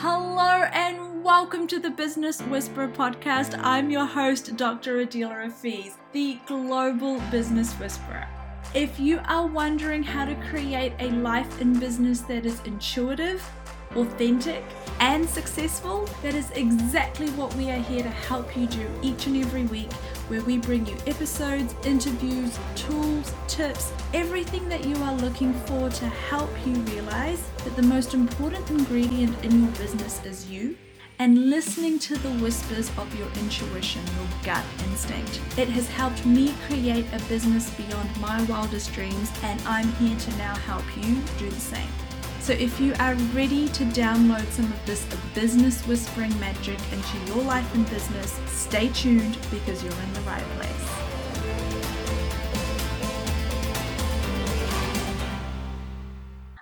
Hello and welcome to the Business Whisperer podcast. I'm your host, Dr. Adila Rafiz, the global business whisperer. If you are wondering how to create a life in business that is intuitive, authentic, and successful, that is exactly what we are here to help you do each and every week, where we bring you episodes, interviews, tools, tips, everything that you are looking for to help you realize that the most important ingredient in your business is you and listening to the whispers of your intuition, your gut instinct. It has helped me create a business beyond my wildest dreams, and I'm here to now help you do the same. So, if you are ready to download some of this business whispering magic into your life and business, stay tuned because you're in the right place.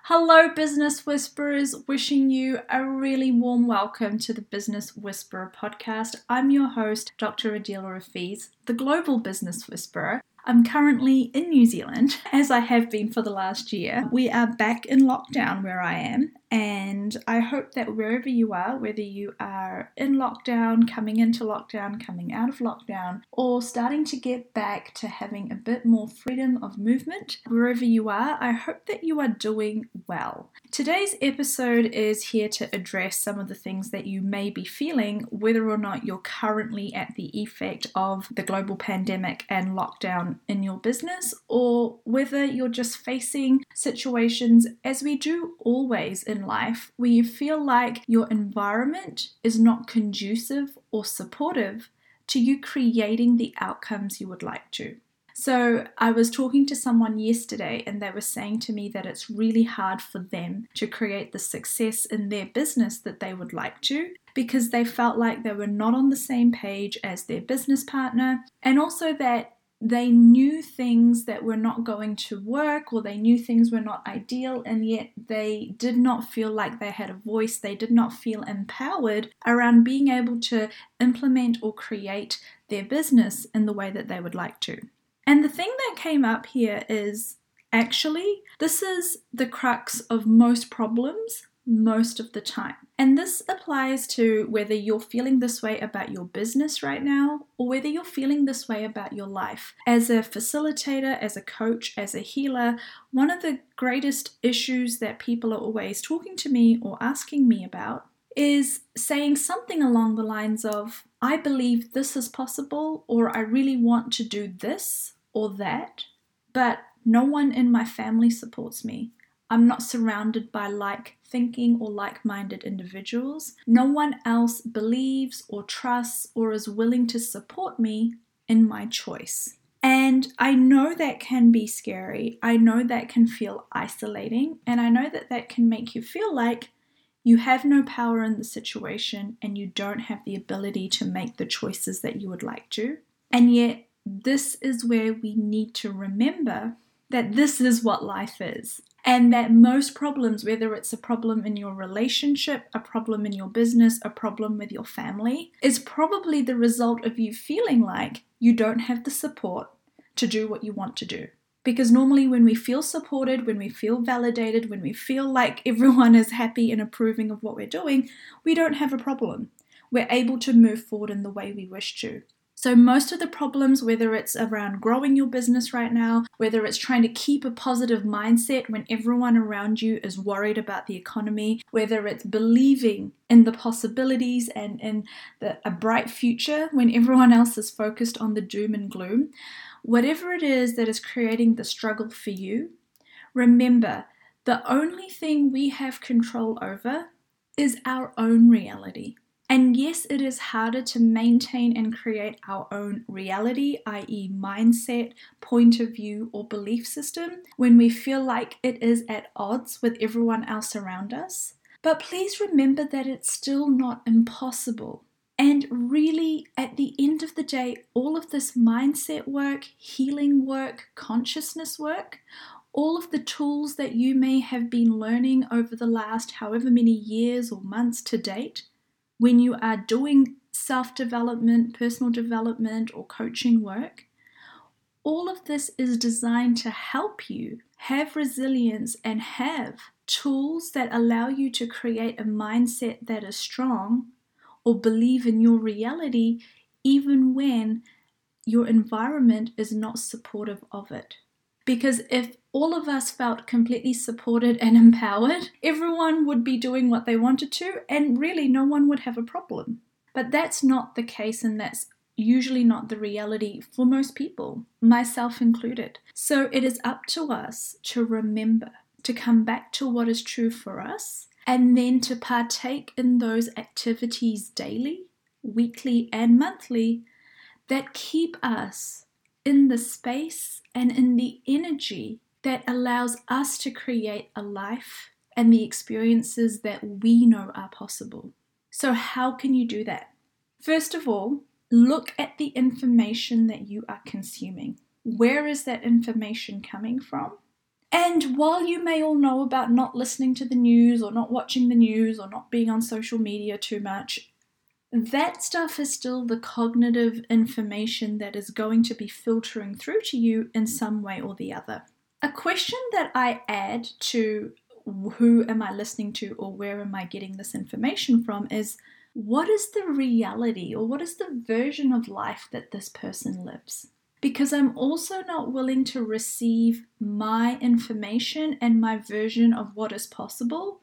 Hello, Business Whisperers. Wishing you a really warm welcome to the Business Whisperer podcast. I'm your host, Dr. Adila Rafiz, the Global Business Whisperer. I'm currently in New Zealand, as I have been for the last year. We are back in lockdown where I am, and I hope that wherever you are, whether you are in lockdown, coming into lockdown, coming out of lockdown, or starting to get back to having a bit more freedom of movement, wherever you are, I hope that you are doing well. Today's episode is here to address some of the things that you may be feeling, whether or not you're currently at the effect of the global pandemic and lockdown in your business, or whether you're just facing situations, as we do always in life where you feel like your environment is not conducive or supportive to you creating the outcomes you would like to. So, I was talking to someone yesterday and they were saying to me that it's really hard for them to create the success in their business that they would like to because they felt like they were not on the same page as their business partner, and also that they knew things that were not going to work or they knew things were not ideal and yet they did not feel like they had a voice. They did not feel empowered around being able to implement or create their business in the way that they would like to. And the thing that came up here is actually this is the crux of most problems most of the time. And this applies to whether you're feeling this way about your business right now or whether you're feeling this way about your life. As a facilitator, as a coach, as a healer, one of the greatest issues that people are always talking to me or asking me about is saying something along the lines of, I believe this is possible, or I really want to do this or that, but no one in my family supports me. I'm not surrounded by like thinking or like minded individuals. No one else believes or trusts or is willing to support me in my choice. And I know that can be scary. I know that can feel isolating. And I know that that can make you feel like you have no power in the situation and you don't have the ability to make the choices that you would like to. And yet, this is where we need to remember that this is what life is and that most problems, whether it's a problem in your relationship, a problem in your business, a problem with your family, is probably the result of you feeling like you don't have the support to do what you want to do. Because normally, when we feel supported, when we feel validated, when we feel like everyone is happy and approving of what we're doing, we don't have a problem. We're able to move forward in the way we wish to. So, most of the problems, whether it's around growing your business right now, whether it's trying to keep a positive mindset when everyone around you is worried about the economy, whether it's believing in the possibilities and in the, a bright future when everyone else is focused on the doom and gloom, whatever it is that is creating the struggle for you, remember the only thing we have control over is our own reality. And yes, it is harder to maintain and create our own reality, i.e., mindset, point of view, or belief system, when we feel like it is at odds with everyone else around us. But please remember that it's still not impossible. And really, at the end of the day, all of this mindset work, healing work, consciousness work, all of the tools that you may have been learning over the last however many years or months to date when you are doing self development, personal development, or coaching work, all of this is designed to help you have resilience and have tools that allow you to create a mindset that is strong or believe in your reality even when your environment is not supportive of it. Because if all of us felt completely supported and empowered, everyone would be doing what they wanted to, and really no one would have a problem. But that's not the case, and that's usually not the reality for most people, myself included. So it is up to us to remember to come back to what is true for us and then to partake in those activities daily, weekly, and monthly that keep us in the space and in the energy that allows us to create a life and the experiences that we know are possible. So, how can you do that? First of all, look at the information that you are consuming. Where is that information coming from? And while you may all know about not listening to the news or not watching the news or not being on social media too much, that stuff is still the cognitive information that is going to be filtering through to you in some way or the other. A question that I add to who am I listening to or where am I getting this information from is what is the reality or what is the version of life that this person lives? Because I'm also not willing to receive my information and my version of what is possible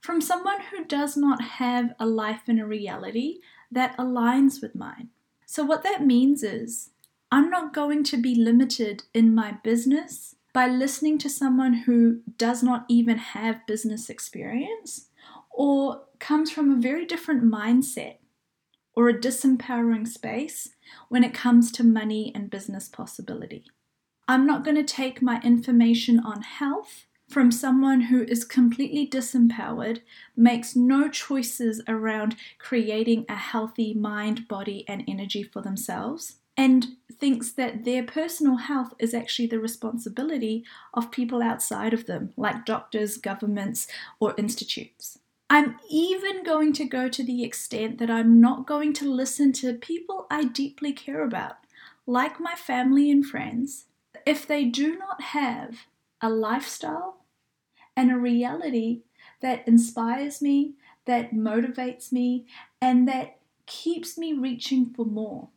from someone who does not have a life and a reality that aligns with mine. So, what that means is, I'm not going to be limited in my business by listening to someone who does not even have business experience or comes from a very different mindset or a disempowering space when it comes to money and business possibility. I'm not going to take my information on health from someone who is completely disempowered, makes no choices around creating a healthy mind, body, and energy for themselves, and thinks that their personal health is actually the responsibility of people outside of them, like doctors, governments, or institutes. I'm even going to go to the extent that I'm not going to listen to people I deeply care about, like my family and friends, if they do not have a lifestyle and a reality that inspires me, that motivates me, and that keeps me reaching for more,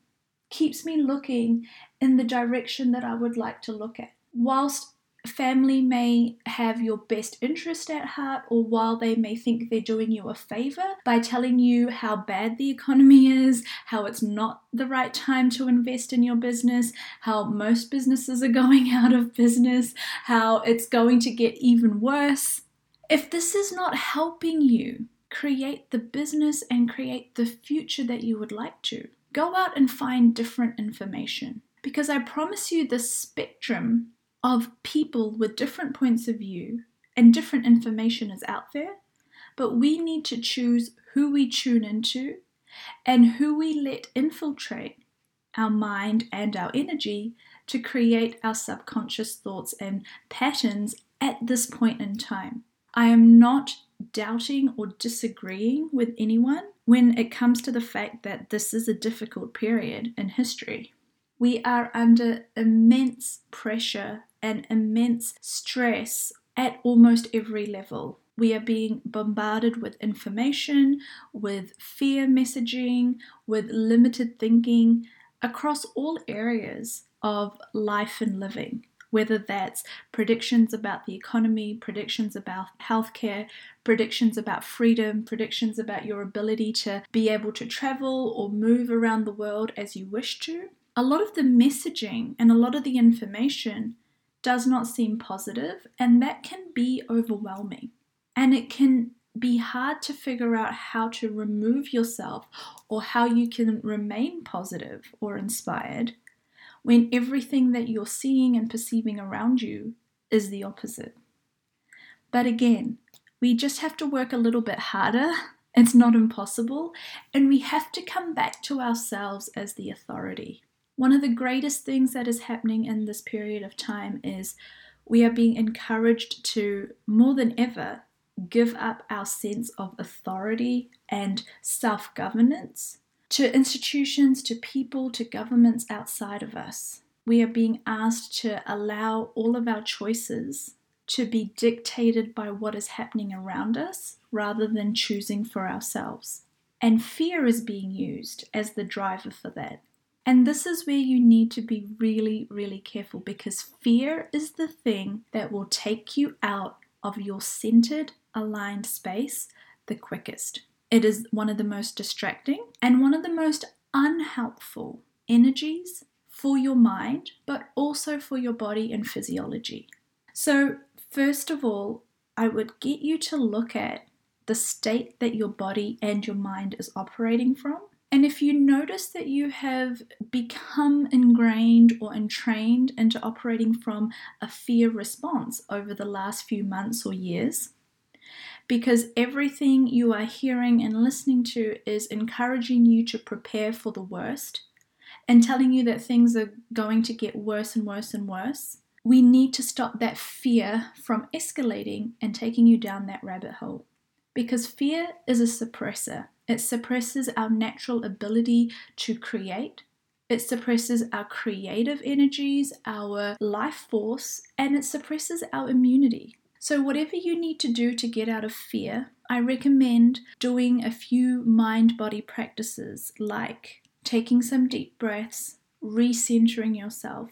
keeps me looking in the direction that I would like to look at. Whilst family may have your best interest at heart, or while they may think they're doing you a favor by telling you how bad the economy is, how it's not the right time to invest in your business, how most businesses are going out of business, how it's going to get even worse. If this is not helping you create the business and create the future that you would like to, go out and find different information. Because I promise you, the spectrum of people with different points of view and different information is out there, but we need to choose who we tune into and who we let infiltrate our mind and our energy to create our subconscious thoughts and patterns at this point in time. I am not doubting or disagreeing with anyone when it comes to the fact that this is a difficult period in history. We are under immense pressure and immense stress at almost every level. We are being bombarded with information, with fear messaging, with limited thinking across all areas of life and living, whether that's predictions about the economy, predictions about healthcare, predictions about freedom, predictions about your ability to be able to travel or move around the world as you wish to. A lot of the messaging and a lot of the information does not seem positive, and that can be overwhelming. And it can be hard to figure out how to remove yourself or how you can remain positive or inspired when everything that you're seeing and perceiving around you is the opposite. But again, we just have to work a little bit harder. It's not impossible, and we have to come back to ourselves as the authority. One of the greatest things that is happening in this period of time is we are being encouraged to, more than ever, give up our sense of authority and self governance to institutions, to people, to governments outside of us. We are being asked to allow all of our choices to be dictated by what is happening around us rather than choosing for ourselves. And fear is being used as the driver for that. And this is where you need to be really, really careful because fear is the thing that will take you out of your centered, aligned space the quickest. It is one of the most distracting and one of the most unhelpful energies for your mind, but also for your body and physiology. So, first of all, I would get you to look at the state that your body and your mind is operating from. And if you notice that you have become ingrained or entrained into operating from a fear response over the last few months or years, because everything you are hearing and listening to is encouraging you to prepare for the worst and telling you that things are going to get worse and worse and worse. We need to stop that fear from escalating and taking you down that rabbit hole. Because fear is a suppressor, it suppresses our natural ability to create. It suppresses our creative energies, our life force, and it suppresses our immunity. So, whatever you need to do to get out of fear, I recommend doing a few mind body practices like taking some deep breaths, recentering yourself,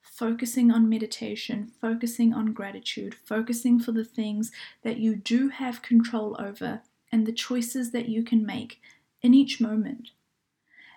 focusing on meditation, focusing on gratitude, focusing for the things that you do have control over and the choices that you can make in each moment.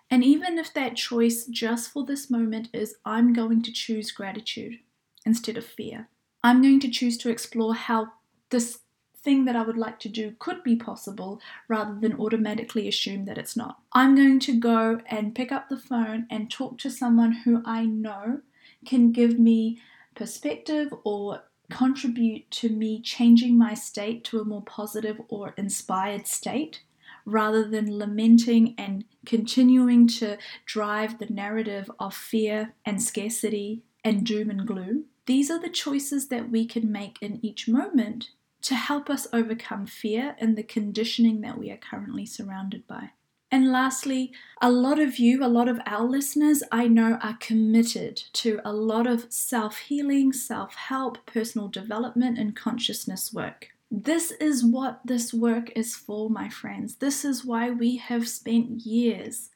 And even if that choice just for this moment is, I'm going to choose gratitude instead of fear, I'm going to choose to explore how this thing that I would like to do could be possible rather than automatically assume that it's not. I'm going to go and pick up the phone and talk to someone who I know can give me perspective or contribute to me changing my state to a more positive or inspired state rather than lamenting and continuing to drive the narrative of fear and scarcity and doom and gloom. These are the choices that we can make in each moment to help us overcome fear and the conditioning that we are currently surrounded by. And lastly, a lot of you, a lot of our listeners, I know are committed to a lot of self healing, self help, personal development, and consciousness work. This is what this work is for, my friends. This is why we have spent years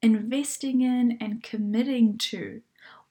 investing in and committing to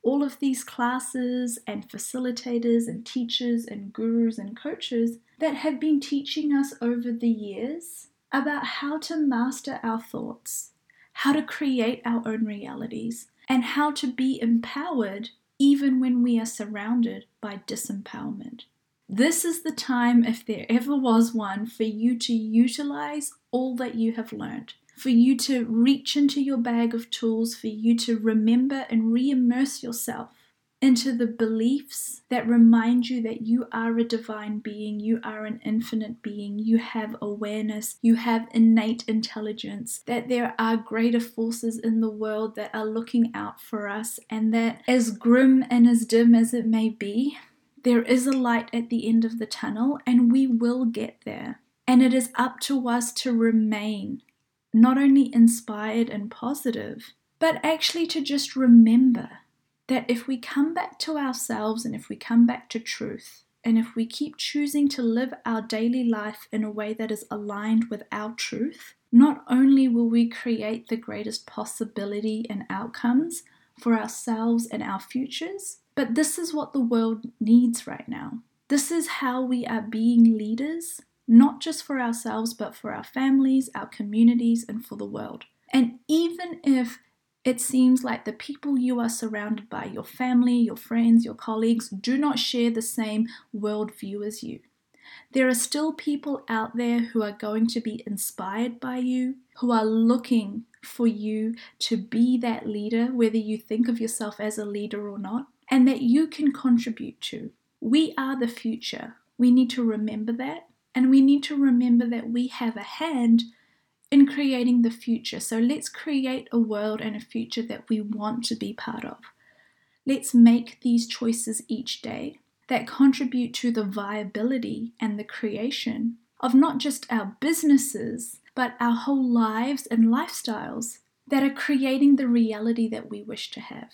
all of these classes and facilitators and teachers and gurus and coaches that have been teaching us over the years about how to master our thoughts, how to create our own realities, and how to be empowered even when we are surrounded by disempowerment. This is the time, if there ever was one, for you to utilize all that you have learned for you to reach into your bag of tools, for you to remember and re immerse yourself into the beliefs that remind you that you are a divine being, you are an infinite being, you have awareness, you have innate intelligence, that there are greater forces in the world that are looking out for us, and that as grim and as dim as it may be, there is a light at the end of the tunnel, and we will get there. And it is up to us to remain not only inspired and positive, but actually to just remember that if we come back to ourselves and if we come back to truth, and if we keep choosing to live our daily life in a way that is aligned with our truth, not only will we create the greatest possibility and outcomes for ourselves and our futures, but this is what the world needs right now. This is how we are being leaders not just for ourselves, but for our families, our communities, and for the world. And even if it seems like the people you are surrounded by, your family, your friends, your colleagues, do not share the same worldview as you. There are still people out there who are going to be inspired by you, who are looking for you to be that leader, whether you think of yourself as a leader or not, and that you can contribute to. We are the future. We need to remember that and we need to remember that we have a hand in creating the future. So let's create a world and a future that we want to be part of. Let's make these choices each day that contribute to the viability and the creation of not just our businesses, but our whole lives and lifestyles that are creating the reality that we wish to have.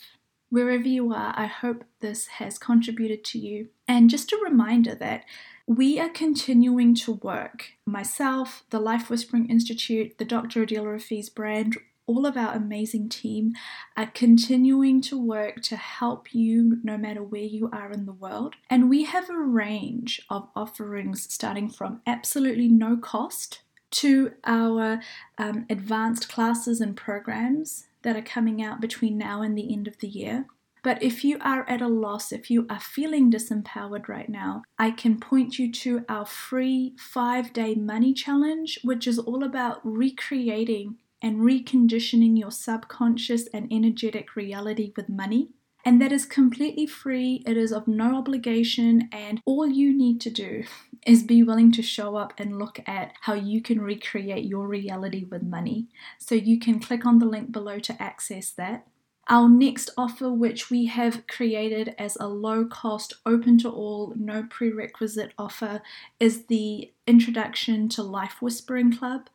Wherever you are, I hope this has contributed to you. And just a reminder that we are continuing to work. Myself, the Life Whispering Institute, the Dr. Adila Rafiz brand, all of our amazing team are continuing to work to help you no matter where you are in the world. And we have a range of offerings starting from absolutely no cost to our um, advanced classes and programs that are coming out between now and the end of the year. But if you are at a loss, if you are feeling disempowered right now, I can point you to our free five day money challenge, which is all about recreating and reconditioning your subconscious and energetic reality with money. And that is completely free, it is of no obligation, and all you need to do is be willing to show up and look at how you can recreate your reality with money. So you can click on the link below to access that. Our next offer, which we have created as a low cost, open to all, no prerequisite offer, is the Introduction to Life Whispering Club.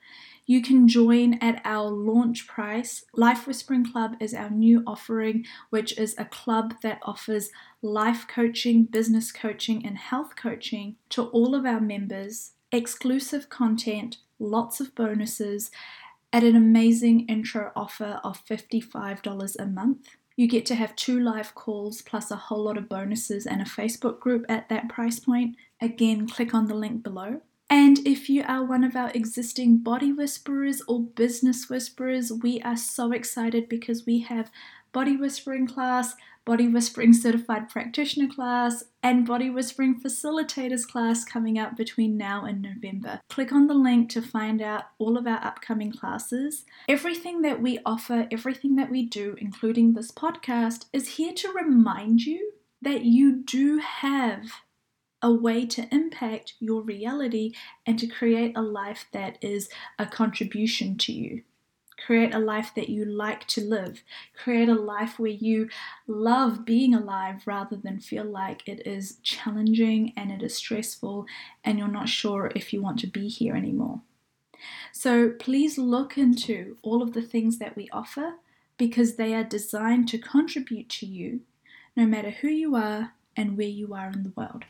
You can join at our launch price. Life Whispering Club is our new offering, which is a club that offers life coaching, business coaching, and health coaching to all of our members, exclusive content, lots of bonuses, at an amazing intro offer of $55 a month. You get to have two live calls plus a whole lot of bonuses and a Facebook group at that price point. Again, click on the link below. And if you are one of our existing body whisperers or business whisperers, we are so excited because we have body whispering class, body whispering certified practitioner class, and body whispering facilitators class coming up between now and November. Click on the link to find out all of our upcoming classes. Everything that we offer, everything that we do, including this podcast, is here to remind you that you do have a way to impact your reality and to create a life that is a contribution to you. Create a life that you like to live. Create a life where you love being alive rather than feel like it is challenging and it is stressful and you're not sure if you want to be here anymore. So please look into all of the things that we offer because they are designed to contribute to you no matter who you are and where you are in the world.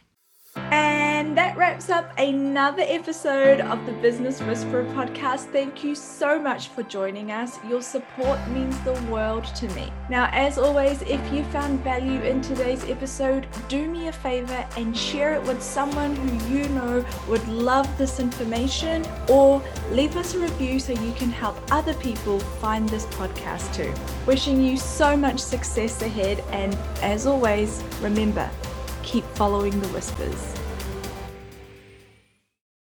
And that wraps up another episode of the Business Whisperer podcast. Thank you so much for joining us. Your support means the world to me. Now, as always, if you found value in today's episode, do me a favor and share it with someone who you know would love this information or leave us a review so you can help other people find this podcast too. Wishing you so much success ahead, and as always, remember, keep following the whispers.